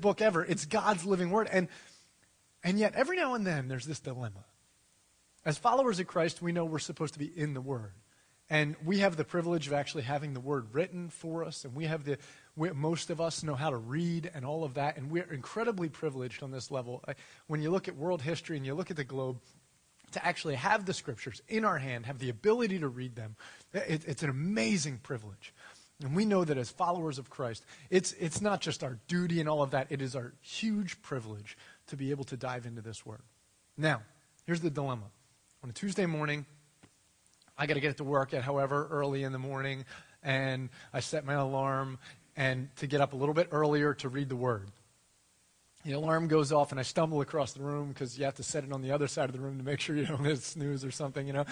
book ever. It's God's living word. And, and yet, every now and then, there's this dilemma. As followers of Christ, we know we're supposed to be in the word. And we have the privilege of actually having the word written for us. And we have the, we, most of us know how to read and all of that. And we're incredibly privileged on this level. When you look at world history and you look at the globe, to actually have the scriptures in our hand, have the ability to read them, it, it's an amazing privilege. And we know that as followers of Christ, it's, it's not just our duty and all of that, it is our huge privilege to be able to dive into this word. Now, here's the dilemma. On a Tuesday morning, I got to get to work at however early in the morning, and I set my alarm and to get up a little bit earlier to read the word the alarm goes off and I stumble across the room because you have to set it on the other side of the room to make sure you don't hit snooze or something, you know.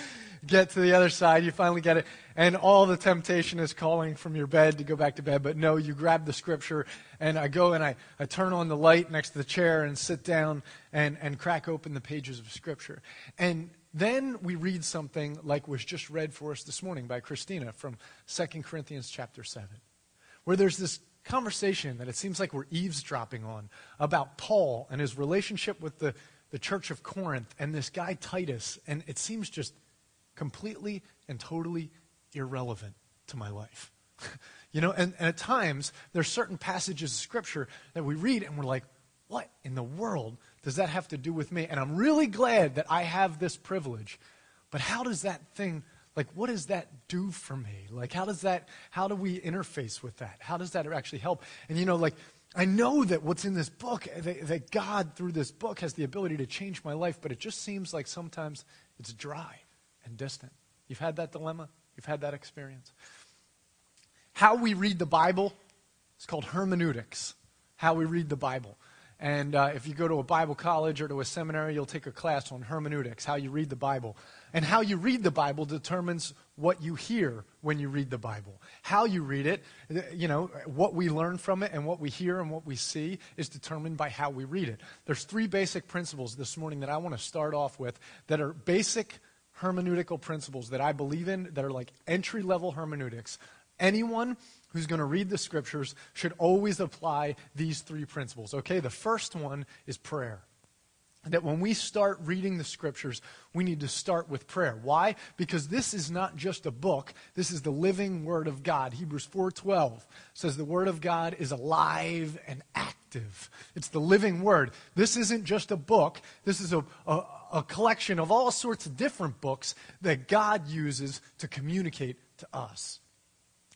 Get to the other side, you finally get it, and all the temptation is calling from your bed to go back to bed. But no, you grab the scripture, and I go and I, I turn on the light next to the chair and sit down and, and crack open the pages of scripture. And then we read something like was just read for us this morning by Christina from 2 Corinthians chapter 7, where there's this conversation that it seems like we're eavesdropping on about Paul and his relationship with the, the church of Corinth and this guy Titus, and it seems just completely and totally irrelevant to my life. you know, and, and at times there's certain passages of Scripture that we read and we're like, what in the world does that have to do with me? And I'm really glad that I have this privilege. But how does that thing like what does that do for me? Like how does that how do we interface with that? How does that actually help? And you know like i know that what's in this book that, that god through this book has the ability to change my life but it just seems like sometimes it's dry and distant. You've had that dilemma? You've had that experience? How we read the bible is called hermeneutics. How we read the bible and uh, if you go to a Bible college or to a seminary, you'll take a class on hermeneutics, how you read the Bible. And how you read the Bible determines what you hear when you read the Bible. How you read it, you know, what we learn from it and what we hear and what we see is determined by how we read it. There's three basic principles this morning that I want to start off with that are basic hermeneutical principles that I believe in that are like entry level hermeneutics. Anyone who's going to read the scriptures should always apply these three principles. Okay, the first one is prayer. That when we start reading the scriptures, we need to start with prayer. Why? Because this is not just a book, this is the living word of God. Hebrews 4:12 says the word of God is alive and active. It's the living word. This isn't just a book, this is a, a, a collection of all sorts of different books that God uses to communicate to us.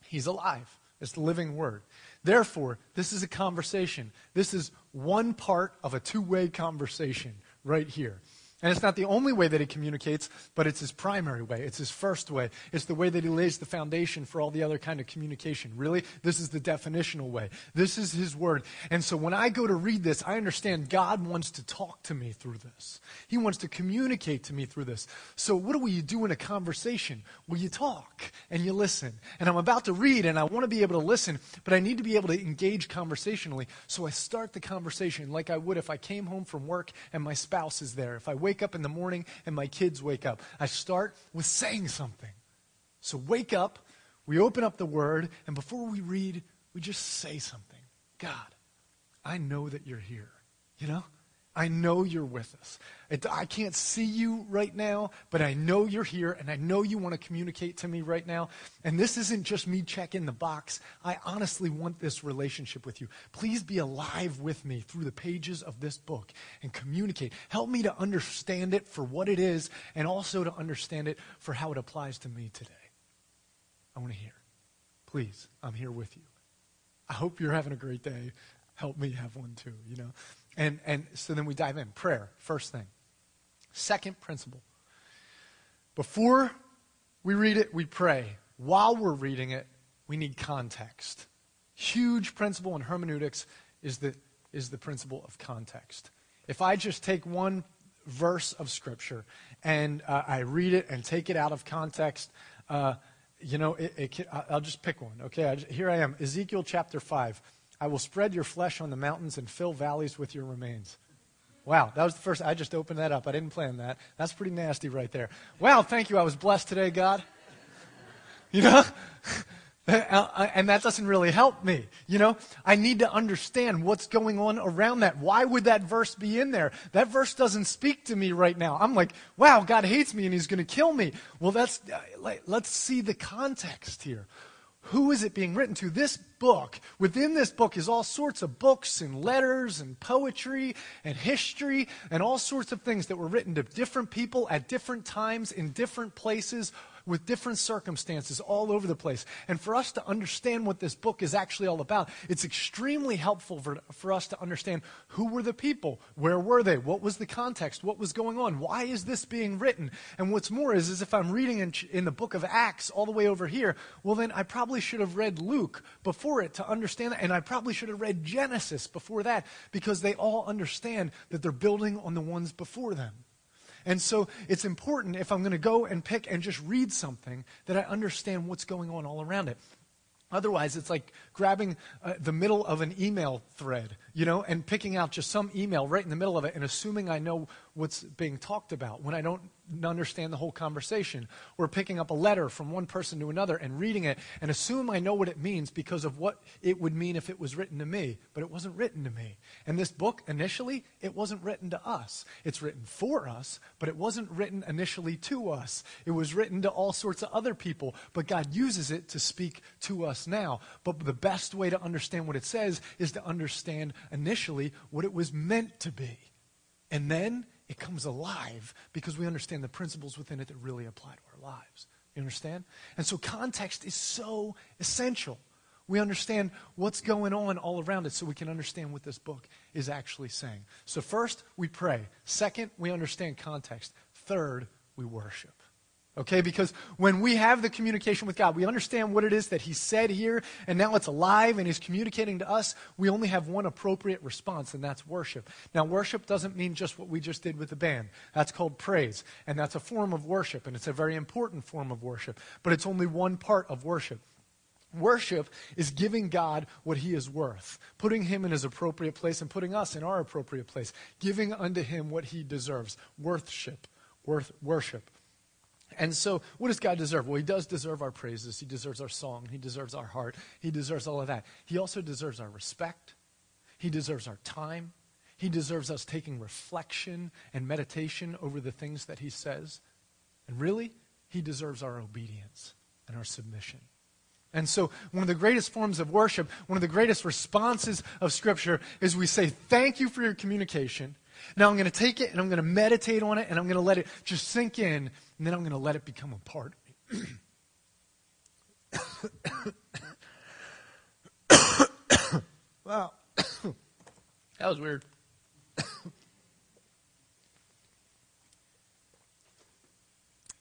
He's alive. It's the living word. Therefore, this is a conversation. This is one part of a two way conversation right here. And it's not the only way that he communicates, but it's his primary way. It's his first way. It's the way that he lays the foundation for all the other kind of communication. Really, this is the definitional way. This is his word. And so when I go to read this, I understand God wants to talk to me through this. He wants to communicate to me through this. So what do we do in a conversation? Well, you talk and you listen. And I'm about to read and I want to be able to listen, but I need to be able to engage conversationally. So I start the conversation like I would if I came home from work and my spouse is there. If I wake wake up in the morning and my kids wake up. I start with saying something. So wake up, we open up the word, and before we read, we just say something. God, I know that you're here. You know? I know you're with us. I can't see you right now, but I know you're here and I know you want to communicate to me right now. And this isn't just me checking the box. I honestly want this relationship with you. Please be alive with me through the pages of this book and communicate. Help me to understand it for what it is and also to understand it for how it applies to me today. I want to hear. Please, I'm here with you. I hope you're having a great day. Help me have one too, you know. And, and so then we dive in. Prayer, first thing. Second principle. Before we read it, we pray. While we're reading it, we need context. Huge principle in hermeneutics is the, is the principle of context. If I just take one verse of Scripture and uh, I read it and take it out of context, uh, you know, it, it, I'll just pick one. Okay, I, here I am, Ezekiel chapter 5. I will spread your flesh on the mountains and fill valleys with your remains. Wow, that was the first. I just opened that up. I didn't plan that. That's pretty nasty right there. Wow, thank you. I was blessed today, God. You know? and that doesn't really help me. You know, I need to understand what's going on around that. Why would that verse be in there? That verse doesn't speak to me right now. I'm like, wow, God hates me and he's going to kill me. Well, that's, uh, let's see the context here. Who is it being written to? This book, within this book is all sorts of books and letters and poetry and history and all sorts of things that were written to different people at different times in different places with different circumstances all over the place. And for us to understand what this book is actually all about, it's extremely helpful for, for us to understand who were the people, where were they, what was the context, what was going on, why is this being written. And what's more is, is if I'm reading in, in the book of Acts all the way over here, well, then I probably should have read Luke before it to understand that. And I probably should have read Genesis before that because they all understand that they're building on the ones before them. And so it's important if I'm going to go and pick and just read something that I understand what's going on all around it. Otherwise, it's like grabbing uh, the middle of an email thread, you know, and picking out just some email right in the middle of it and assuming I know what's being talked about when I don't understand the whole conversation. Or picking up a letter from one person to another and reading it and assume I know what it means because of what it would mean if it was written to me. But it wasn't written to me. And this book, initially, it wasn't written to us. It's written for us, but it wasn't written initially to us. It was written to all sorts of other people, but God uses it to speak to us now. But the best way to understand what it says is to understand initially what it was meant to be. And then it comes alive because we understand the principles within it that really apply to our lives. You understand? And so context is so essential. We understand what's going on all around it so we can understand what this book is actually saying. So, first, we pray. Second, we understand context. Third, we worship. Okay, because when we have the communication with God, we understand what it is that He said here, and now it's alive and He's communicating to us. We only have one appropriate response, and that's worship. Now, worship doesn't mean just what we just did with the band. That's called praise, and that's a form of worship, and it's a very important form of worship, but it's only one part of worship. Worship is giving God what he is worth, putting him in his appropriate place and putting us in our appropriate place, giving unto him what he deserves. Worthship, worth worship. And so, what does God deserve? Well, He does deserve our praises. He deserves our song. He deserves our heart. He deserves all of that. He also deserves our respect. He deserves our time. He deserves us taking reflection and meditation over the things that He says. And really, He deserves our obedience and our submission. And so, one of the greatest forms of worship, one of the greatest responses of Scripture is we say, Thank you for your communication. Now I'm going to take it and I'm going to meditate on it and I'm going to let it just sink in and then I'm going to let it become a part of me. wow. that was weird.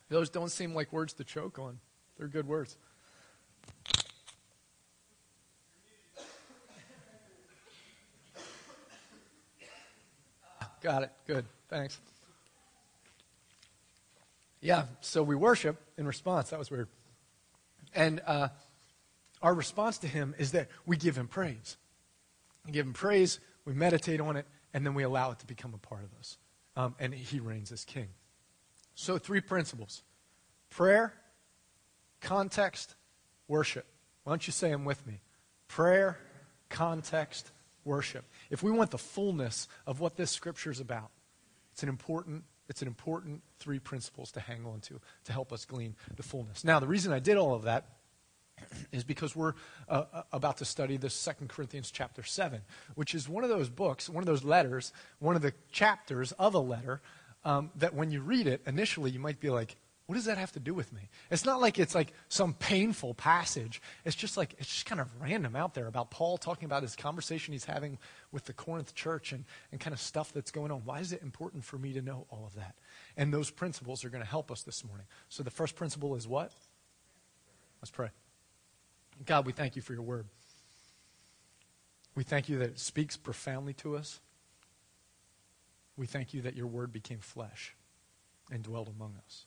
Those don't seem like words to choke on. They're good words. Got it. Good. Thanks. Yeah, so we worship in response. That was weird. And uh, our response to him is that we give him praise. We give him praise, we meditate on it, and then we allow it to become a part of us. Um, and he reigns as king. So, three principles prayer, context, worship. Why don't you say them with me? Prayer, context, worship. If we want the fullness of what this scripture is about, it's an important it's an important three principles to hang on to to help us glean the fullness. Now, the reason I did all of that is because we're uh, uh about to study the Second Corinthians chapter 7, which is one of those books, one of those letters, one of the chapters of a letter um, that when you read it, initially you might be like, what does that have to do with me? It's not like it's like some painful passage. It's just like, it's just kind of random out there about Paul talking about his conversation he's having with the Corinth church and, and kind of stuff that's going on. Why is it important for me to know all of that? And those principles are going to help us this morning. So the first principle is what? Let's pray. God, we thank you for your word. We thank you that it speaks profoundly to us. We thank you that your word became flesh and dwelled among us.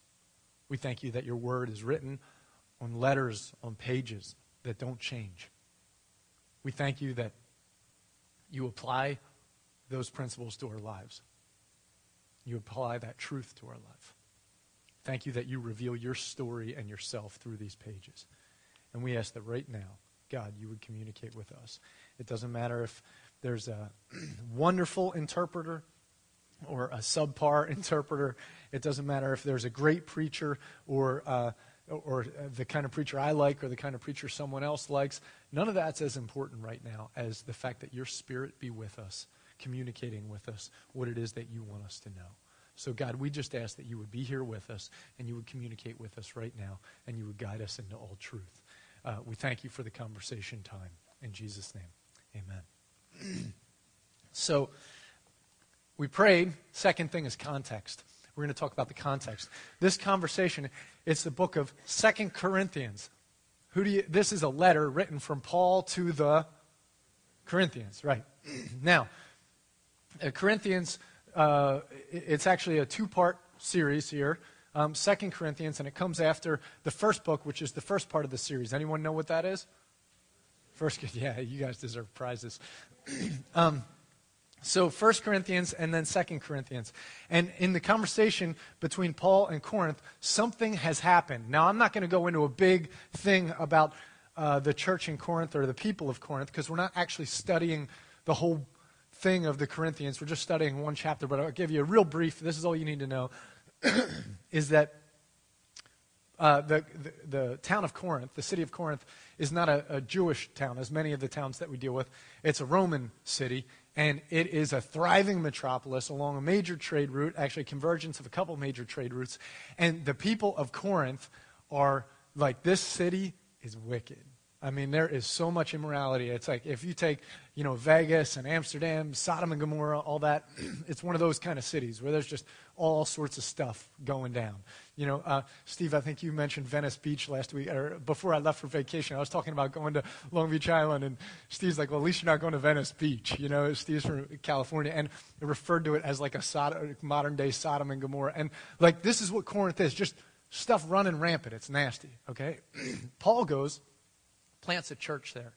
We thank you that your word is written on letters, on pages that don't change. We thank you that you apply those principles to our lives. You apply that truth to our life. Thank you that you reveal your story and yourself through these pages. And we ask that right now, God, you would communicate with us. It doesn't matter if there's a wonderful interpreter or a subpar interpreter. It doesn't matter if there's a great preacher or, uh, or the kind of preacher I like or the kind of preacher someone else likes. None of that's as important right now as the fact that your spirit be with us, communicating with us what it is that you want us to know. So, God, we just ask that you would be here with us and you would communicate with us right now and you would guide us into all truth. Uh, we thank you for the conversation time. In Jesus' name, amen. so, we prayed. Second thing is context. We're going to talk about the context. This conversation, it's the book of Second Corinthians. Who do you, this is a letter written from Paul to the Corinthians, right? now, uh, Corinthians, uh, it's actually a two part series here. Um, Second Corinthians, and it comes after the first book, which is the first part of the series. Anyone know what that is? First, yeah, you guys deserve prizes. um, so 1 Corinthians and then 2 Corinthians. And in the conversation between Paul and Corinth, something has happened. Now, I'm not going to go into a big thing about uh, the church in Corinth or the people of Corinth because we're not actually studying the whole thing of the Corinthians. We're just studying one chapter, but I'll give you a real brief. This is all you need to know is that uh, the, the, the, town of Corinth, the city of Corinth, is not a, a Jewish town, as many of the towns that we deal with. It's a Roman city, and it is a thriving metropolis along a major trade route, actually, convergence of a couple major trade routes. And the people of Corinth are like, this city is wicked. I mean, there is so much immorality. It's like if you take, you know, Vegas and Amsterdam, Sodom and Gomorrah, all that, it's one of those kind of cities where there's just all sorts of stuff going down. You know, uh, Steve, I think you mentioned Venice Beach last week, or before I left for vacation. I was talking about going to Long Beach Island, and Steve's like, well, at least you're not going to Venice Beach. You know, Steve's from California, and referred to it as like a modern day Sodom and Gomorrah. And like, this is what Corinth is just stuff running rampant. It's nasty, okay? Paul goes, plants a church there.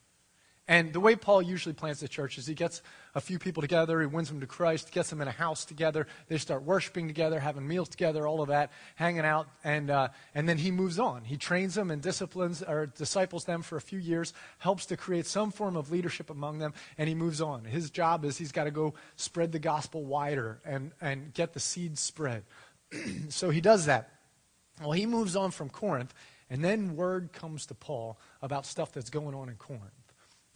And the way Paul usually plants a church is he gets a few people together, he wins them to Christ, gets them in a house together, they start worshiping together, having meals together, all of that, hanging out, and, uh, and then he moves on. He trains them and disciplines or disciples them for a few years, helps to create some form of leadership among them, and he moves on. His job is he's got to go spread the gospel wider and, and get the seed spread. so he does that. Well, he moves on from Corinth, and then word comes to Paul about stuff that's going on in Corinth.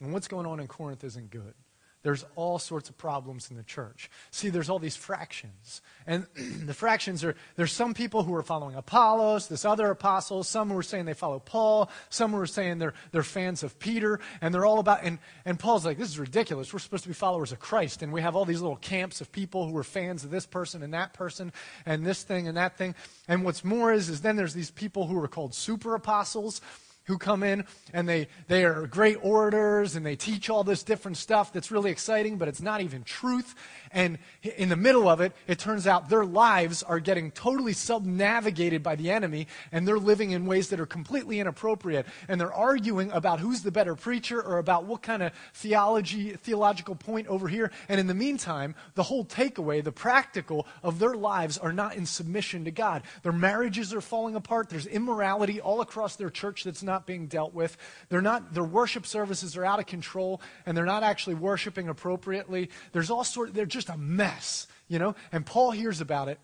And what's going on in Corinth isn't good. There's all sorts of problems in the church. See, there's all these fractions. And the fractions are there's some people who are following Apollos, this other apostles, some who are saying they follow Paul, some who are saying they're, they're fans of Peter, and they're all about, and, and Paul's like, this is ridiculous. We're supposed to be followers of Christ. And we have all these little camps of people who are fans of this person and that person, and this thing and that thing. And what's more is, is then there's these people who are called super apostles who come in and they, they are great orators and they teach all this different stuff that's really exciting, but it's not even truth. And in the middle of it, it turns out their lives are getting totally sub-navigated by the enemy and they're living in ways that are completely inappropriate. And they're arguing about who's the better preacher or about what kind of theology, theological point over here. And in the meantime, the whole takeaway, the practical of their lives are not in submission to God. Their marriages are falling apart. There's immorality all across their church that's not being dealt with. They're not, their worship services are out of control and they're not actually worshiping appropriately. There's all sorts, they're just a mess, you know? And Paul hears about it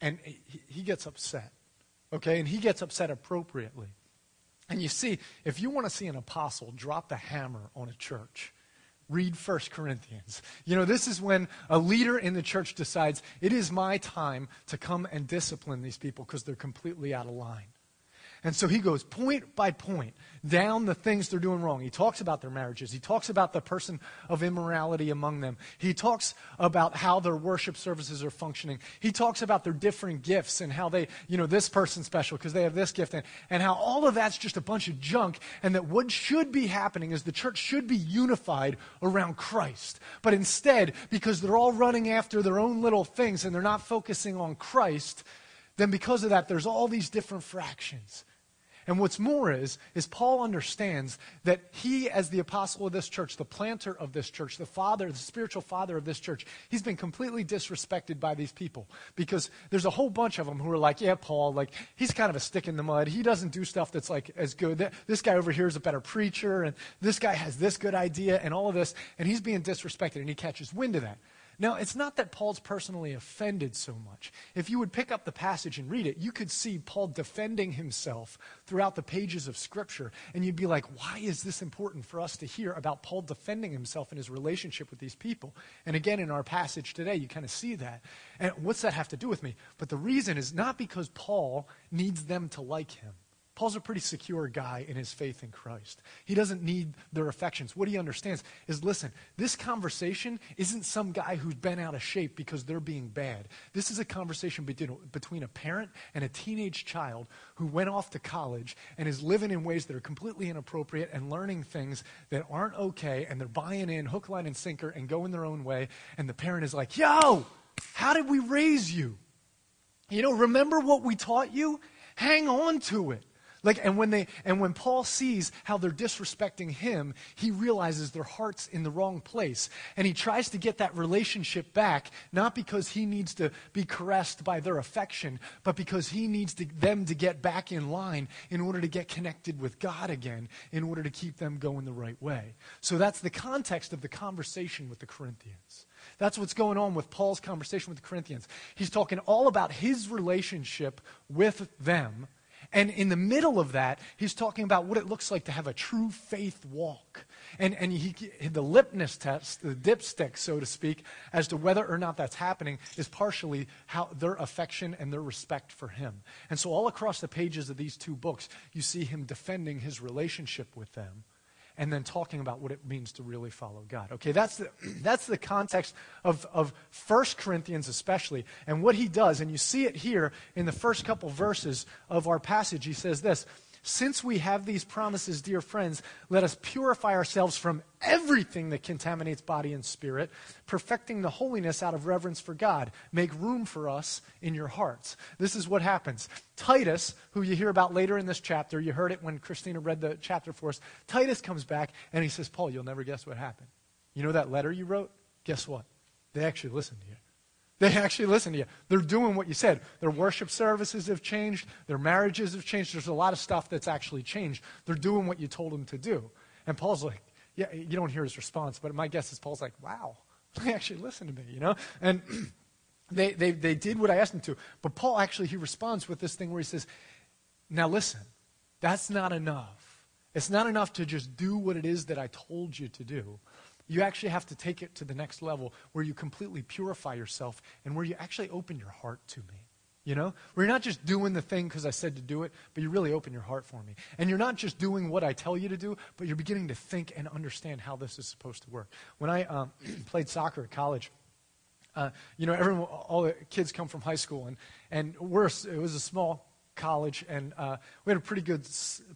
and he, he gets upset, okay? And he gets upset appropriately. And you see, if you want to see an apostle drop the hammer on a church, read 1 Corinthians. You know, this is when a leader in the church decides it is my time to come and discipline these people because they're completely out of line. And so he goes point by point down the things they're doing wrong. He talks about their marriages. He talks about the person of immorality among them. He talks about how their worship services are functioning. He talks about their different gifts and how they, you know, this person's special because they have this gift and, and how all of that's just a bunch of junk and that what should be happening is the church should be unified around Christ. But instead, because they're all running after their own little things and they're not focusing on Christ, then because of that, there's all these different fractions. And what's more is, is Paul understands that he, as the apostle of this church, the planter of this church, the father, the spiritual father of this church, he's been completely disrespected by these people because there's a whole bunch of them who are like, yeah, Paul, like he's kind of a stick in the mud. He doesn't do stuff that's like as good. This guy over here is a better preacher, and this guy has this good idea, and all of this, and he's being disrespected, and he catches wind of that. Now, it's not that Paul's personally offended so much. If you would pick up the passage and read it, you could see Paul defending himself throughout the pages of Scripture. And you'd be like, why is this important for us to hear about Paul defending himself in his relationship with these people? And again, in our passage today, you kind of see that. And what's that have to do with me? But the reason is not because Paul needs them to like him. Paul's a pretty secure guy in his faith in Christ. He doesn't need their affections. What he understands is listen, this conversation isn't some guy who's been out of shape because they're being bad. This is a conversation between a parent and a teenage child who went off to college and is living in ways that are completely inappropriate and learning things that aren't okay, and they're buying in hook, line, and sinker and going their own way. And the parent is like, Yo, how did we raise you? You know, remember what we taught you? Hang on to it. Like, and when they, and when Paul sees how they're disrespecting him, he realizes their heart's in the wrong place. And he tries to get that relationship back, not because he needs to be caressed by their affection, but because he needs to, them to get back in line in order to get connected with God again, in order to keep them going the right way. So that's the context of the conversation with the Corinthians. That's what's going on with Paul's conversation with the Corinthians. He's talking all about his relationship with them and in the middle of that, he's talking about what it looks like to have a true faith walk. And, and he, the litmus test, the dipstick, so to speak, as to whether or not that's happening is partially how their affection and their respect for him. And so, all across the pages of these two books, you see him defending his relationship with them and then talking about what it means to really follow God. Okay, that's the, that's the context of, of 1 Corinthians, especially. And what he does, and you see it here in the first couple verses of our passage, he says this since we have these promises, dear friends, let us purify ourselves from everything that contaminates body and spirit, perfecting the holiness out of reverence for God. Make room for us in your hearts. This is what happens. Titus, who you hear about later in this chapter, you heard it when Christina read the chapter for us. Titus comes back and he says, Paul, you'll never guess what happened. You know that letter you wrote? Guess what? They actually listened to you. They actually listen to you. They're doing what you said. Their worship services have changed. Their marriages have changed. There's a lot of stuff that's actually changed. They're doing what you told them to do. And Paul's like, yeah, you don't hear his response, but my guess is Paul's like, wow, they actually listened to me, you know? And they, they, they did what I asked them to. But Paul actually, he responds with this thing where he says, now listen, that's not enough. It's not enough to just do what it is that I told you to do. You actually have to take it to the next level where you completely purify yourself and where you actually open your heart to me. You know? Where you're not just doing the thing because I said to do it, but you really open your heart for me. And you're not just doing what I tell you to do, but you're beginning to think and understand how this is supposed to work. When I um, played soccer at college, uh, you know, everyone, all the kids come from high school, and, and we're, it was a small college, and uh, we had a pretty good,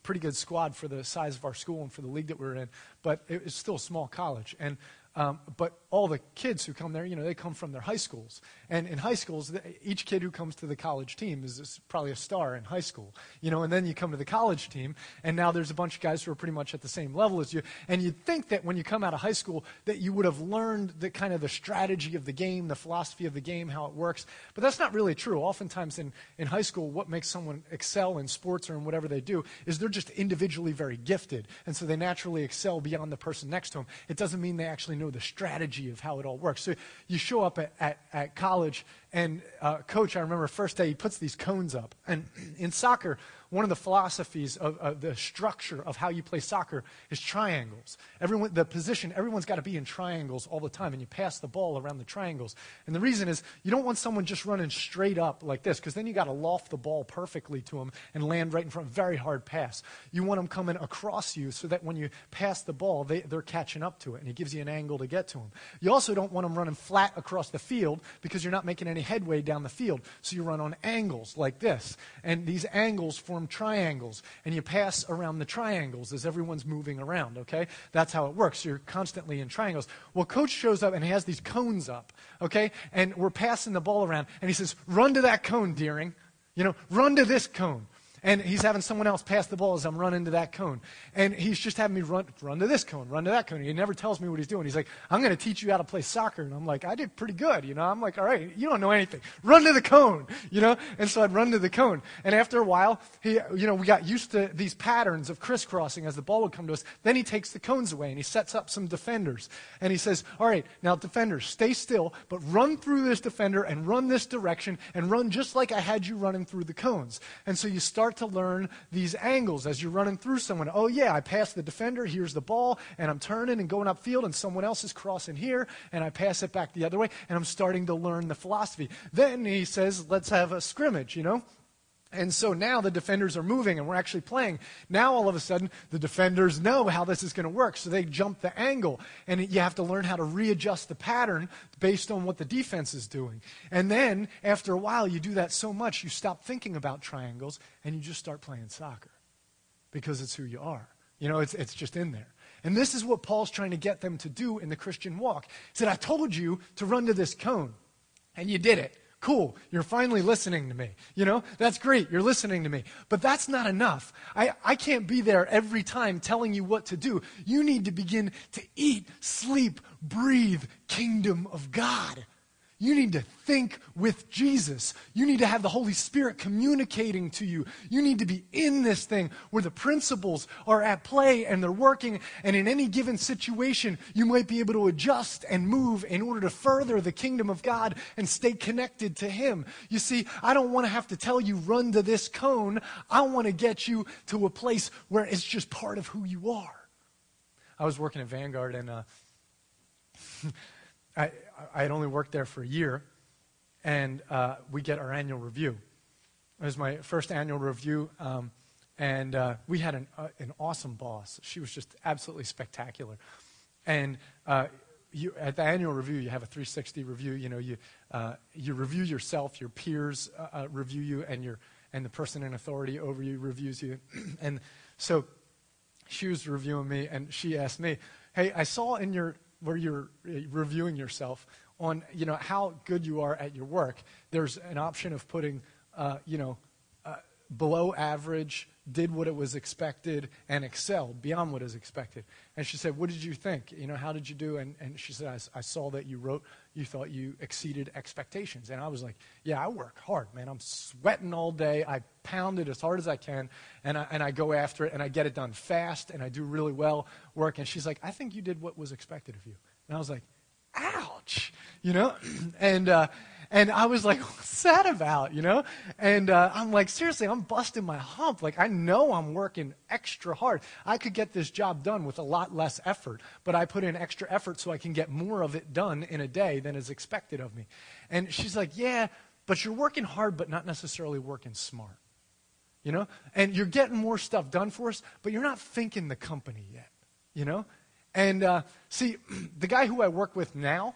pretty good squad for the size of our school and for the league that we were in. But it was still a small college, and um, but all the kids who come there, you know, they come from their high schools. And in high schools, each kid who comes to the college team is probably a star in high school. You know, and then you come to the college team, and now there's a bunch of guys who are pretty much at the same level as you. And you'd think that when you come out of high school, that you would have learned the kind of the strategy of the game, the philosophy of the game, how it works. But that's not really true. Oftentimes in, in high school, what makes someone excel in sports or in whatever they do is they're just individually very gifted. And so they naturally excel beyond the person next to them. It doesn't mean they actually know the strategy of how it all works. So you show up at, at, at college, and uh, coach, I remember first day, he puts these cones up. And in soccer, one of the philosophies of, the structure of how you play soccer is triangles. Everyone, the position, everyone's got to be in triangles all the time, and you pass the ball around the triangles. And the reason is you don't want someone just running straight up like this, because then you got to loft the ball perfectly to them and land right in front. Of a very hard pass. You want them coming across you so that when you pass the ball, they, they're catching up to it, and it gives you an angle to get to them. You also don't want them running flat across the field because you're not making any headway down the field. So you run on angles like this, and these angles form form triangles, and you pass around the triangles as everyone's moving around, okay? That's how it works. You're constantly in triangles. Well, coach shows up and he has these cones up, okay? And we're passing the ball around, and he says, Run to that cone, Deering. You know, run to this cone. And he's having someone else pass the ball as I'm running to that cone. And he's just having me run, run to this cone, run to that cone. He never tells me what he's doing. He's like, I'm going to teach you how to play soccer. And I'm like, I did pretty good. You know, I'm like, all right, you don't know anything. Run to the cone, you know? And so I'd run to the cone. And after a while, he, you know, we got used to these patterns of crisscrossing as the ball would come to us. Then he takes the cones away and he sets up some defenders. And he says, all right, now defenders, stay still, but run through this defender and run this direction and run just like I had you running through the cones. And so you start to learn these angles as you're running through someone. Oh, yeah, I passed the defender, here's the ball, and I'm turning and going upfield, and someone else is crossing here, and I pass it back the other way, and I'm starting to learn the philosophy. Then he says, let's have a scrimmage, you know? And so now the defenders are moving and we're actually playing. Now all of a sudden, the defenders know how this is going to work. So they jump the angle. And you have to learn how to readjust the pattern based on what the defense is doing. And then after a while, you do that so much, you stop thinking about triangles and you just start playing soccer because it's who you are. You know, it's, it's just in there. And this is what Paul's trying to get them to do in the Christian walk. He said, I told you to run to this cone, and you did it. Cool. You're finally listening to me. You know, that's great. You're listening to me. But that's not enough. I, I can't be there every time telling you what to do. You need to begin to eat, sleep, breathe kingdom of God. You need to think with Jesus. You need to have the Holy Spirit communicating to you. You need to be in this thing where the principles are at play and they're working. And in any given situation, you might be able to adjust and move in order to further the kingdom of God and stay connected to Him. You see, I don't want to have to tell you, run to this cone. I want to get you to a place where it's just part of who you are. I was working at Vanguard and, uh, I, I had only worked there for a year, and uh, we get our annual review. It was my first annual review, um, and uh, we had an, uh, an awesome boss. She was just absolutely spectacular. And uh, you, at the annual review, you have a 360 review. You know, you, uh, you review yourself, your peers uh, review you, and, your, and the person in authority over you reviews you. and so she was reviewing me, and she asked me, Hey, I saw in your where you're uh, reviewing yourself on you know how good you are at your work. There's an option of putting uh, you know uh, below average did what it was expected and excelled beyond what is expected. And she said what did you think? You know how did you do? And, and she said I, I saw that you wrote you thought you exceeded expectations. And i was like yeah i work hard man. I'm sweating all day. I pound it as hard as i can and I, and I go after it and i get it done fast and i do really well work. And she's like i think you did what was expected of you. And i was like ouch you know? And uh, and I was like, what's that about, you know? And uh, I'm like, seriously, I'm busting my hump. Like, I know I'm working extra hard. I could get this job done with a lot less effort, but I put in extra effort so I can get more of it done in a day than is expected of me. And she's like, yeah, but you're working hard, but not necessarily working smart. You know? And you're getting more stuff done for us, but you're not thinking the company yet. You know? And uh, see, the guy who I work with now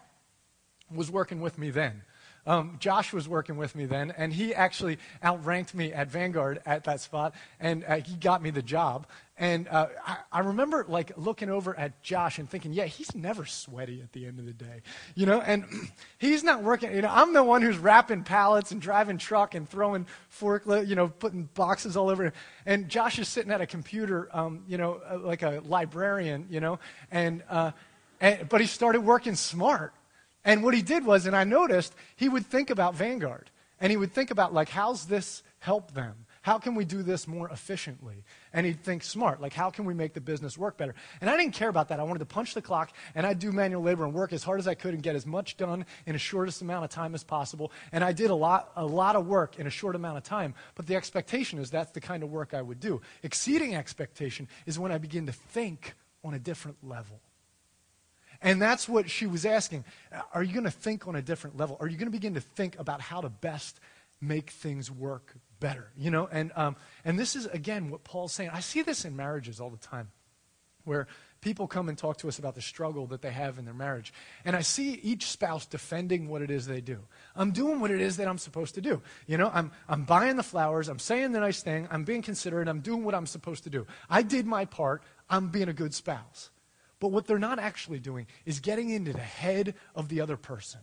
was working with me then. Um, Josh was working with me then, and he actually outranked me at Vanguard at that spot, and uh, he got me the job. And uh, I, I, remember like looking over at Josh and thinking, yeah, he's never sweaty at the end of the day, you know. And he's not working. You know, I'm the one who's wrapping pallets and driving truck and throwing forklift, you know, putting boxes all over. And Josh is sitting at a computer, um, you know, uh, like a librarian, you know, and, uh, and but he started working smart and what he did was, and I noticed, he would think about Vanguard. And he would think about, like, how's this help them? How can we do this more efficiently? And he'd think smart, like, how can we make the business work better? And I didn't care about that. I wanted to punch the clock, and I'd do manual labor and work as hard as I could and get as much done in a shortest amount of time as possible. And I did a lot, a lot of work in a short amount of time. But the expectation is that's the kind of work I would do. Exceeding expectation is when I begin to think on a different level. And that's what she was asking. Are you going to think on a different level? Are you going to begin to think about how to best make things work better? You know, and, um, and this is, again, what Paul's saying. I see this in marriages all the time where people come and talk to us about the struggle that they have in their marriage. And I see each spouse defending what it is they do. I'm doing what it is that I'm supposed to do. You know, I'm, I'm buying the flowers, I'm saying the nice thing, I'm being considerate, I'm doing what I'm supposed to do. I did my part, I'm being a good spouse. But what they're not actually doing is getting into the head of the other person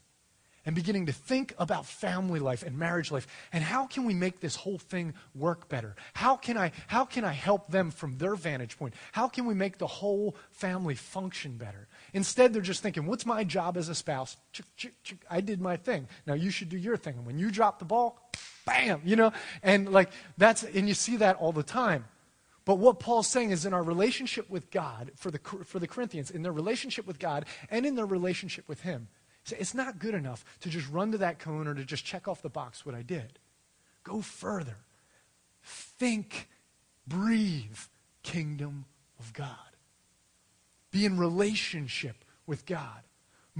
and beginning to think about family life and marriage life and how can we make this whole thing work better? How can i how can i help them from their vantage point? How can we make the whole family function better? Instead they're just thinking what's my job as a spouse? I did my thing. Now you should do your thing. And when you drop the ball bam you know? And like that's and you see that all the time but what Paul's saying is in our relationship with God, for the, for the Corinthians, in their relationship with God and in their relationship with Him, it's not good enough to just run to that cone or to just check off the box what I did. Go further. Think, breathe, kingdom of God. Be in relationship with God.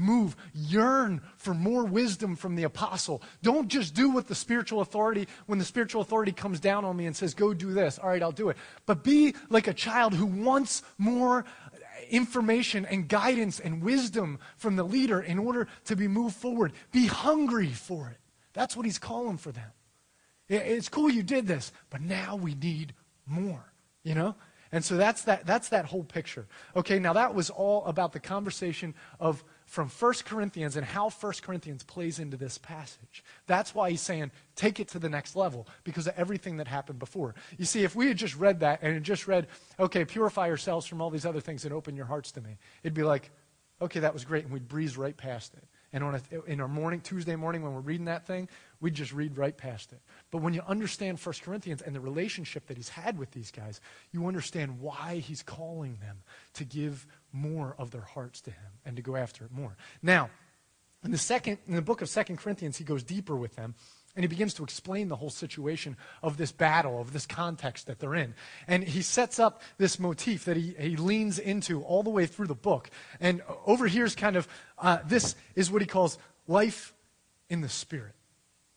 Move, yearn for more wisdom from the apostle. Don't just do what the spiritual authority, when the spiritual authority comes down on me and says, go do this. All right, I'll do it. But be like a child who wants more information and guidance and wisdom from the leader in order to be moved forward. Be hungry for it. That's what he's calling for them. It's cool you did this, but now we need more, you know? And so that's that, that's that whole picture. Okay, now that was all about the conversation of from 1 Corinthians and how 1 Corinthians plays into this passage. That's why he's saying, take it to the next level because of everything that happened before. You see, if we had just read that and had just read, okay, purify yourselves from all these other things and open your hearts to me, it'd be like, okay, that was great, and we'd breeze right past it. And on a, in our morning, Tuesday morning, when we're reading that thing, we'd just read right past it. But when you understand 1 Corinthians and the relationship that he's had with these guys, you understand why he's calling them to give more of their hearts to him and to go after it more. Now, in the second in the book of Second Corinthians, he goes deeper with them. And he begins to explain the whole situation of this battle, of this context that they're in. And he sets up this motif that he, he leans into all the way through the book. And over here is kind of, uh, this is what he calls life in the Spirit.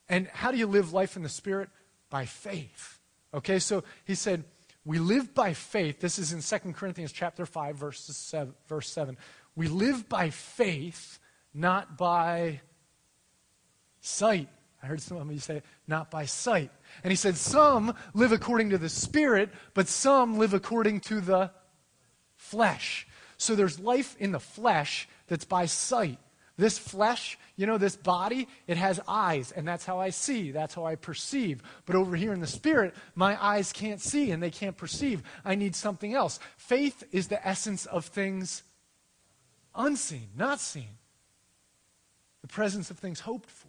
And how do you live life in the Spirit? By faith. Okay, so he said, we live by faith. This is in 2 Corinthians chapter 5, verse 7, verse 7. We live by faith, not by sight. I heard some of you say, not by sight. And he said, some live according to the Spirit, but some live according to the flesh. So there's life in the flesh that's by sight. This flesh, you know, this body, it has eyes, and that's how I see. That's how I perceive. But over here in the spirit, my eyes can't see and they can't perceive. I need something else. Faith is the essence of things unseen, not seen, the presence of things hoped for.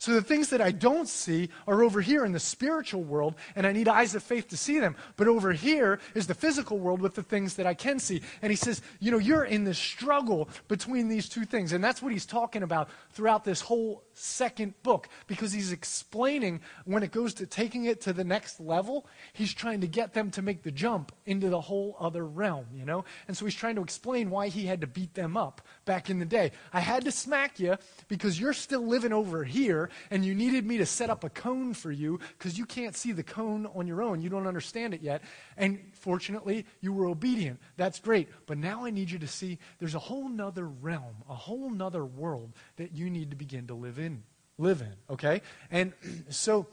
So the things that I don't see are over here in the spiritual world, and I need eyes of faith to see them. But over here is the physical world with the things that I can see. And he says, you know, you're in this struggle between these two things. And that's what he's talking about throughout this whole second book, because he's explaining when it goes to taking it to the next level, he's trying to get them to make the jump into the whole other realm, you know? And so he's trying to explain why he had to beat them up back in the day. I had to smack you because you're still living over here and you needed me to set up a cone for you because you can't see the cone on your own. You don't understand it yet. And fortunately, you were obedient. That's great. But now I need you to see there's a whole nother realm, a whole nother world that you need to begin to live in. Live in, okay? And so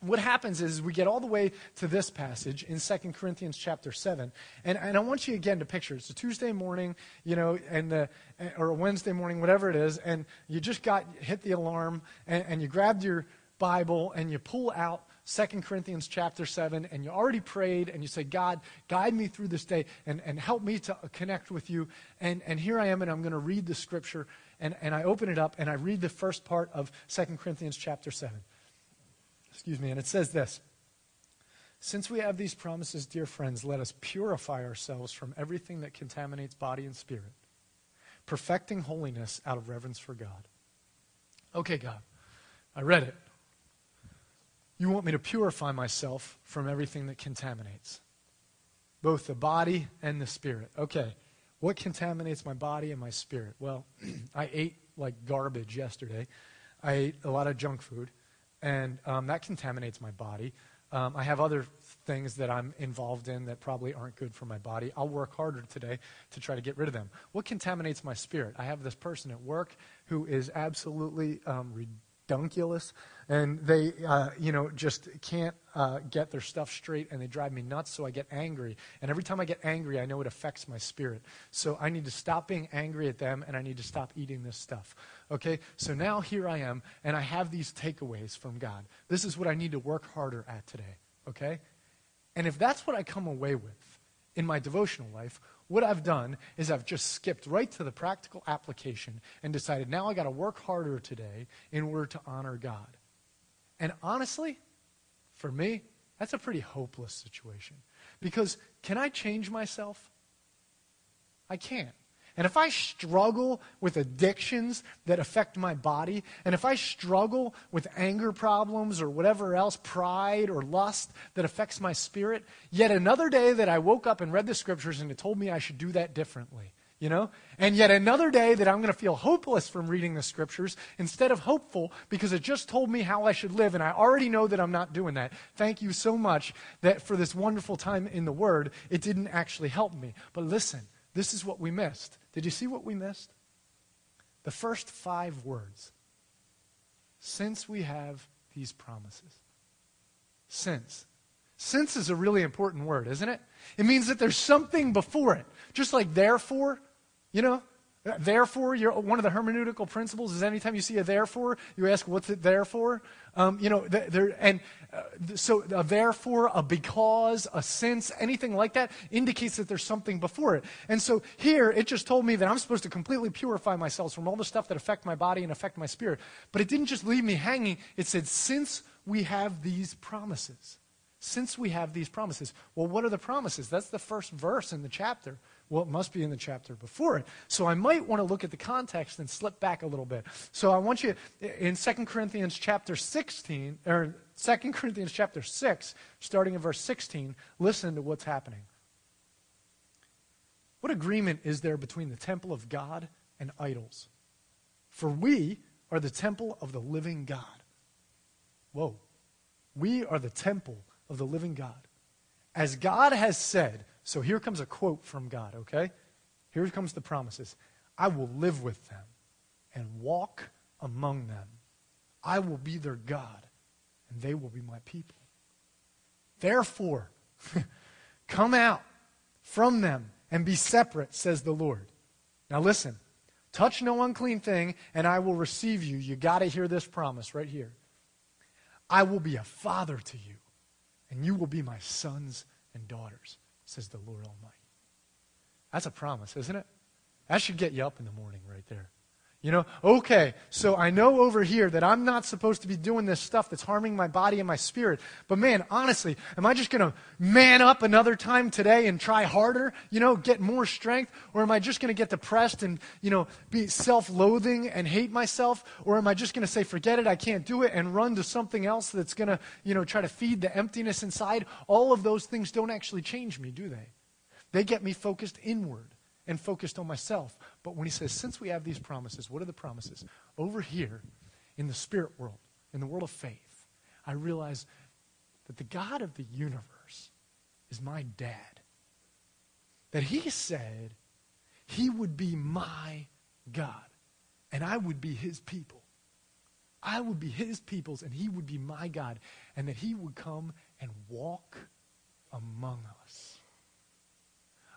what happens is we get all the way to this passage in 2 corinthians chapter 7 and, and i want you again to picture it's a tuesday morning you know and the, eh, or a wednesday morning whatever it is and you just got hit the alarm and, and you grabbed your bible and you pull out 2 corinthians chapter 7 and you already prayed and you say god guide me through this day and, and help me to uh, connect with you. And, and here i am and i'm going to read the scripture and, and i open it up and i read the first part of 2 corinthians chapter 7 Excuse me. And it says this Since we have these promises, dear friends, let us purify ourselves from everything that contaminates body and spirit, perfecting holiness out of reverence for God. Okay, God, I read it. You want me to purify myself from everything that contaminates, both the body and the spirit. Okay, what contaminates my body and my spirit? Well, I ate like garbage yesterday. I ate a lot of junk food and um, that contaminates my body. Um, I have other things that I'm involved in that probably aren't good for my body. I'll work harder today to try to get rid of them. What contaminates my spirit? I have this person at work who is absolutely um, pedunculous, and they, uh, you know, just can't uh, get their stuff straight, and they drive me nuts. So I get angry, and every time I get angry, I know it affects my spirit. So I need to stop being angry at them, and I need to stop eating this stuff. Okay, so now here I am, and I have these takeaways from God. This is what I need to work harder at today. Okay, and if that's what I come away with in my devotional life, what I've done is I've just skipped right to the practical application and decided now I got to work harder today in order to honor God. And honestly, for me, that's a pretty hopeless situation. Because can I change myself? I can't. And if I struggle with addictions that affect my body, and if I struggle with anger problems or whatever else, pride or lust that affects my spirit, yet another day that I woke up and read the scriptures and it told me I should do that differently. You know? And yet another day that I'm going to feel hopeless from reading the scriptures instead of hopeful because it just told me how I should live and I already know that I'm not doing that. Thank you so much that for this wonderful time in the Word, it didn't actually help me. But listen, this is what we missed. Did you see what we missed? The first five words. Since we have these promises. Since. Since is a really important word, isn't it? It means that there's something before it. Just like therefore, you know, Therefore, one of the hermeneutical principles is anytime you see a therefore, you ask, what's it there for? Um, you know, there, and uh, so a therefore, a because, a since, anything like that indicates that there's something before it. And so here, it just told me that I'm supposed to completely purify myself from all the stuff that affect my body and affect my spirit. But it didn't just leave me hanging. It said, since we have these promises. Since we have these promises. Well, what are the promises? That's the first verse in the chapter. Well, it must be in the chapter before it. So I might want to look at the context and slip back a little bit. So I want you in 2 Corinthians chapter 16 or 2 Corinthians chapter 6, starting in verse 16, listen to what's happening. What agreement is there between the temple of God and idols? For we are the temple of the living God. Whoa. We are the temple of the living God. As God has said, so here comes a quote from God, okay? Here comes the promises I will live with them and walk among them. I will be their God, and they will be my people. Therefore, come out from them and be separate, says the Lord. Now listen, touch no unclean thing, and I will receive you. You got to hear this promise right here. I will be a father to you, and you will be my sons and daughters says the Lord Almighty. That's a promise, isn't it? That should get you up in the morning right there. You know, okay, so I know over here that I'm not supposed to be doing this stuff that's harming my body and my spirit. But man, honestly, am I just going to man up another time today and try harder, you know, get more strength? Or am I just going to get depressed and, you know, be self loathing and hate myself? Or am I just going to say, forget it, I can't do it, and run to something else that's going to, you know, try to feed the emptiness inside? All of those things don't actually change me, do they? They get me focused inward and focused on myself. But when he says, since we have these promises, what are the promises? Over here in the spirit world, in the world of faith, I realize that the God of the universe is my dad. That he said he would be my God, and I would be his people. I would be his peoples, and he would be my God, and that he would come and walk among us.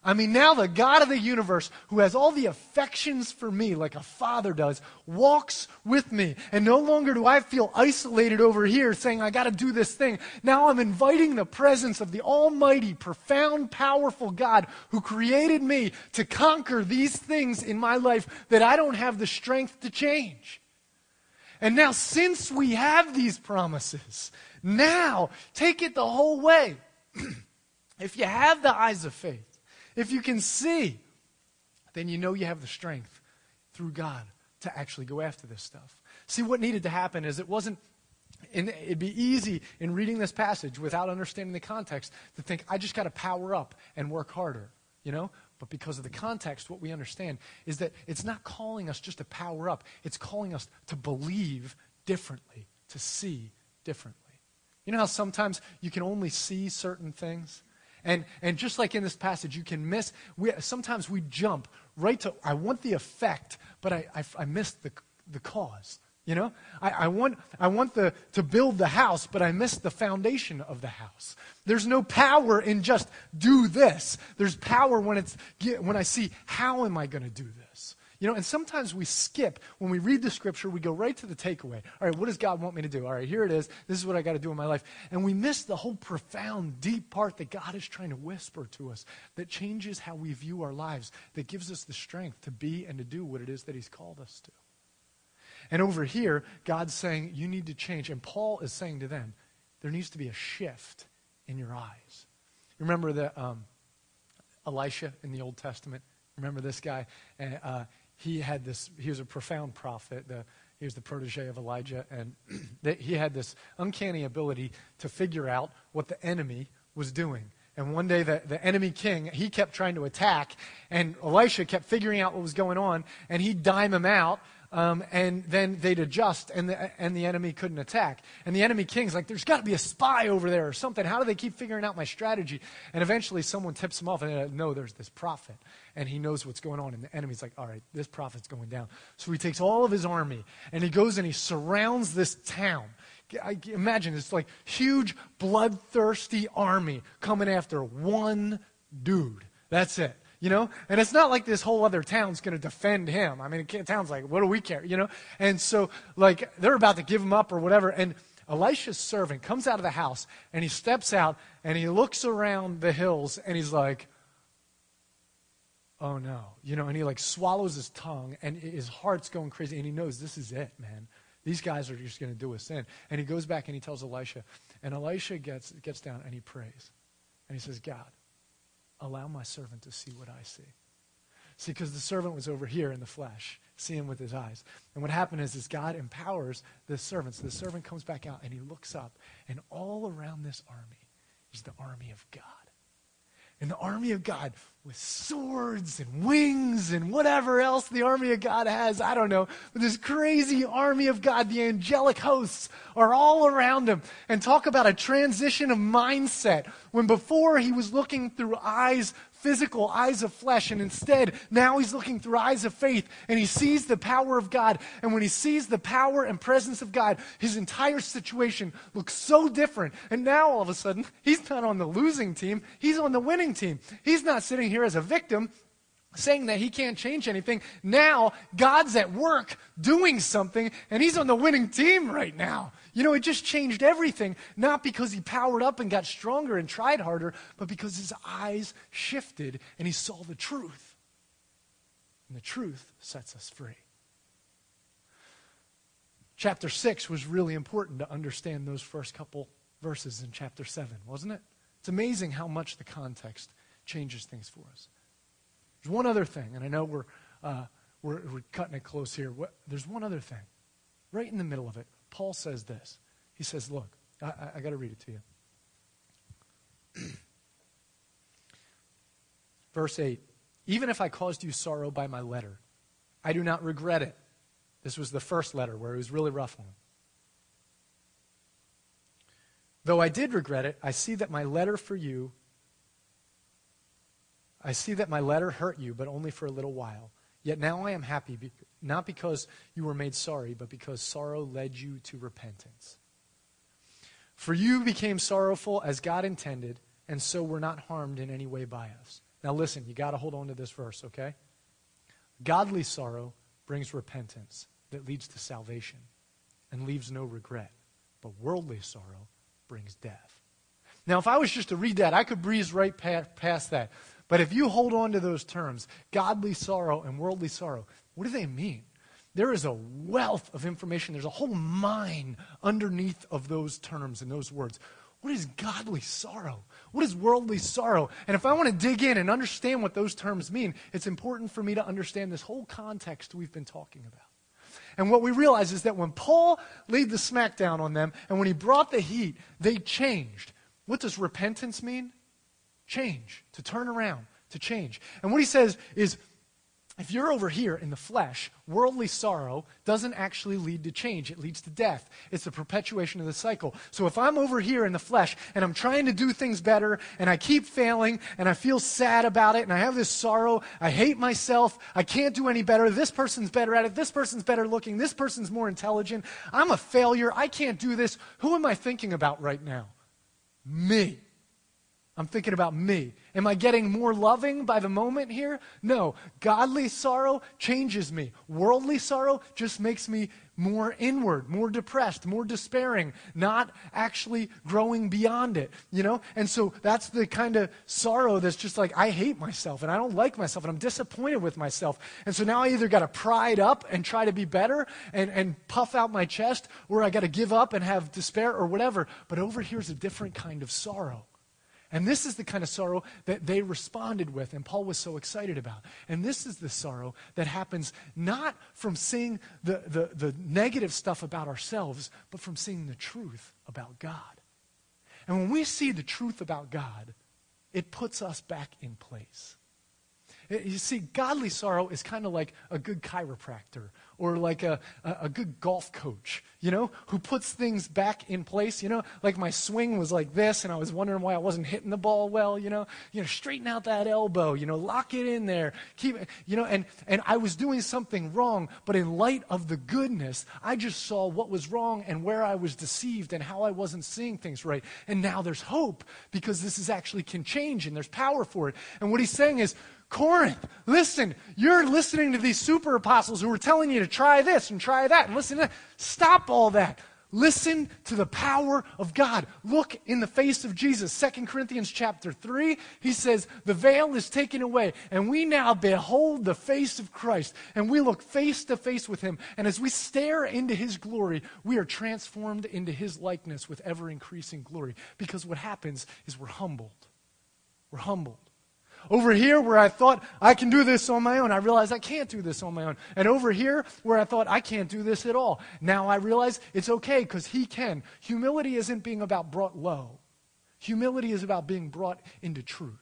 I mean, now the God of the universe, who has all the affections for me like a father does, walks with me. And no longer do I feel isolated over here saying, I got to do this thing. Now I'm inviting the presence of the almighty, profound, powerful God who created me to conquer these things in my life that I don't have the strength to change. And now, since we have these promises, now take it the whole way. if you have the eyes of faith, if you can see, then you know you have the strength through God to actually go after this stuff. See, what needed to happen is it wasn't, it'd be easy in reading this passage without understanding the context to think, I just got to power up and work harder, you know? But because of the context, what we understand is that it's not calling us just to power up, it's calling us to believe differently, to see differently. You know how sometimes you can only see certain things? And, and just like in this passage, you can miss, we, sometimes we jump right to, I want the effect, but I, I, I miss the, the cause. You know, I, I, want, I want the, to build the house, but I miss the foundation of the house. There's no power in just do this. There's power when, it's, when I see how am I going to do this. You know, and sometimes we skip when we read the scripture, we go right to the takeaway. All right, what does God want me to do? All right, here it is. This is what I got to do in my life. And we miss the whole profound, deep part that God is trying to whisper to us that changes how we view our lives, that gives us the strength to be and to do what it is that He's called us to. And over here, God's saying, you need to change. And Paul is saying to them, there needs to be a shift in your eyes. Remember that um, Elisha in the Old Testament? Remember this guy? And, uh, he had this, he was a profound prophet. The, he was the protege of Elijah. And he had this uncanny ability to figure out what the enemy was doing. And one day, the, the enemy king, he kept trying to attack, and Elisha kept figuring out what was going on, and he'd dime him out um, and then they'd adjust, and the, and the enemy couldn't attack. And the enemy king's like, there's got to be a spy over there or something. How do they keep figuring out my strategy? And eventually someone tips him off, and like, no, there's this prophet, and he knows what's going on. And the enemy's like, all right, this prophet's going down. So he takes all of his army, and he goes and he surrounds this town. I imagine it's like huge, bloodthirsty army coming after one dude. That's it. You know? And it's not like this whole other town's going to defend him. I mean, the town's like, what do we care? You know? And so, like, they're about to give him up or whatever. And Elisha's servant comes out of the house and he steps out and he looks around the hills and he's like, oh no. You know, and he like swallows his tongue and his heart's going crazy and he knows this is it, man. These guys are just going to do us in. And he goes back and he tells Elisha. And Elisha gets, gets down and he prays. And he says, God, allow my servant to see what I see. See, because the servant was over here in the flesh, seeing with his eyes. And what happened is, is God empowers the servant. So the servant comes back out and he looks up, and all around this army is the army of God and the army of God with swords and wings and whatever else the army of God has. I don't know. But this crazy army of God, the angelic hosts are all around him. And talk about a transition of mindset when before he was looking through eyes physical eyes of flesh, and instead, now he's looking through eyes of faith, and he sees the power of God. And when he sees the power and presence of God, his entire situation looks so different. And now, all of a sudden, he's not on the losing team, he's on the winning team. He's not sitting here as a victim saying that he can't change anything. Now, God's at work doing something, and he's on the winning team right now. You know, it just changed everything, not because he powered up and got stronger and tried harder, but because his eyes shifted and he saw the truth. And the truth sets us free. Chapter 6 was really important to understand those first couple verses in chapter 7, wasn't it? It's amazing how much the context changes things for us. There's one other thing, and I know we're, uh, we're, we're cutting it close here. What, there's one other thing, right in the middle of it. Paul says this. He says, Look, I, I, I got to read it to you. Verse 8 Even if I caused you sorrow by my letter, I do not regret it. This was the first letter where he was really rough on him. Though I did regret it, I see that my letter for you, I see that my letter hurt you, but only for a little while. Yet now I am happy, not because you were made sorry, but because sorrow led you to repentance. For you became sorrowful as God intended, and so were not harmed in any way by us. Now listen, you got to hold on to this verse, okay? Godly sorrow brings repentance that leads to salvation and leaves no regret, but worldly sorrow brings death. Now, if I was just to read that, I could breeze right past that. But if you hold on to those terms, godly sorrow and worldly sorrow, what do they mean? There is a wealth of information. There's a whole mine underneath of those terms and those words. What is godly sorrow? What is worldly sorrow? And if I want to dig in and understand what those terms mean, it's important for me to understand this whole context we've been talking about. And what we realize is that when Paul laid the smackdown on them and when he brought the heat, they changed. What does repentance mean? Change, to turn around, to change. And what he says is, if you're over here in the flesh, worldly sorrow doesn't actually lead to change. It leads to death. It's the perpetuation of the cycle. So if I'm over here in the flesh and I'm trying to do things better and I keep failing and I feel sad about it and I have this sorrow, I hate myself, I can't do any better, this person's better at it, this person's better looking, this person's more intelligent, I'm a failure, I can't do this, who am I thinking about right now? Me. I'm thinking about me. Am I getting more loving by the moment here? No. Godly sorrow changes me. Worldly sorrow just makes me more inward, more depressed, more despairing, not actually growing beyond it, you know? And so that's the kind of sorrow that's just like, I hate myself and I don't like myself and I'm disappointed with myself. And so now I either got to pride up and try to be better and, and puff out my chest, or I got to give up and have despair or whatever. But over here's a different kind of sorrow. And this is the kind of sorrow that they responded with, and Paul was so excited about. And this is the sorrow that happens not from seeing the, the, the, negative stuff about ourselves, but from seeing the truth about God. And when we see the truth about God, it puts us back in place. Eh, you see, godly sorrow is kind of like a good chiropractor or like a, a, good golf coach, you know, who puts things back in place. You know, like my swing was like this, and I was wondering why I wasn't hitting the ball well, you know, you know, straighten out that elbow, you know, lock it in there, keep it, you know, and, and I was doing something wrong, but in light of the goodness, I just saw what was wrong and where I was deceived and how I wasn't seeing things right. And now there's hope because this is actually can change and there's power for it. And what he's saying is, Corinth, listen, you're listening to these super apostles who are telling you to try this and try that and listen to that. Stop all that. Listen to the power of God. Look in the face of Jesus. 2 Corinthians chapter 3, he says, The veil is taken away, and we now behold the face of Christ, and we look face to face with him. And as we stare into his glory, we are transformed into his likeness with ever increasing glory. Because what happens is we're humbled. We're humbled. Over here, where I thought I can do this on my own, I realize I can't do this on my own. And over here, where I thought I can't do this at all, now I realize it's okay because He can. Humility isn't being about brought low, humility is about being brought into truth,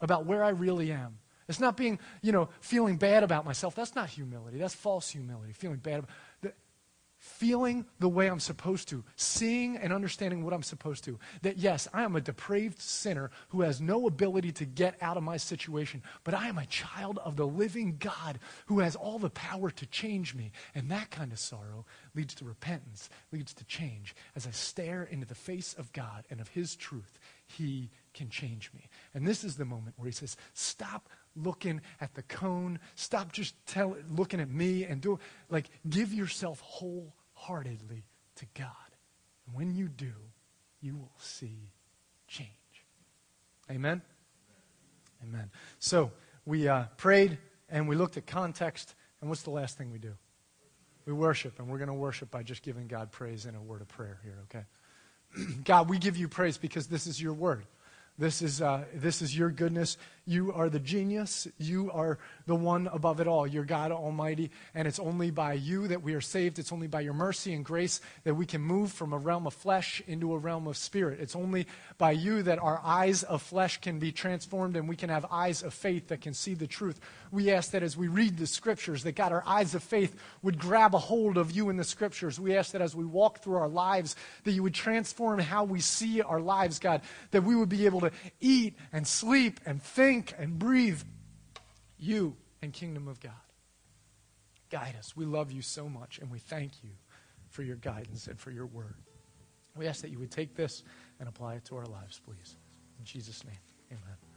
about where I really am. It's not being, you know, feeling bad about myself. That's not humility. That's false humility. Feeling bad. About, feeling the way I'm supposed to, seeing and understanding what I'm supposed to. That yes, I am a depraved sinner who has no ability to get out of my situation, but I am a child of the living God who has all the power to change me. And that kind of sorrow leads to repentance, leads to change. As I stare into the face of God and of His truth, He can change me. And this is the moment where He says, Stop looking at the cone. Stop just tell, looking at me and do like give yourself wholeheartedly to God. And when you do, you will see change. Amen. Amen. So we uh, prayed and we looked at context. And what's the last thing we do? We worship, and we're going to worship by just giving God praise in a word of prayer here, okay? God, we give you praise because this is your word. This is, uh, this is your goodness. You are the genius. You are the one above it all. You're God Almighty. And it's only by you that we are saved. It's only by your mercy and grace that we can move from a realm of flesh into a realm of spirit. It's only by you that our eyes of flesh can be transformed and we can have eyes of faith that can see the truth. We ask that as we read the scriptures, that God, our eyes of faith would grab a hold of you in the scriptures. We ask that as we walk through our lives, that you would transform how we see our lives, God, that we would be able to eat and sleep and think and breathe you and kingdom of God. Guide us. We love you so much, and we thank you for your guidance and for your word. We ask that you would take this and apply it to our lives, please. In Jesus' name, amen.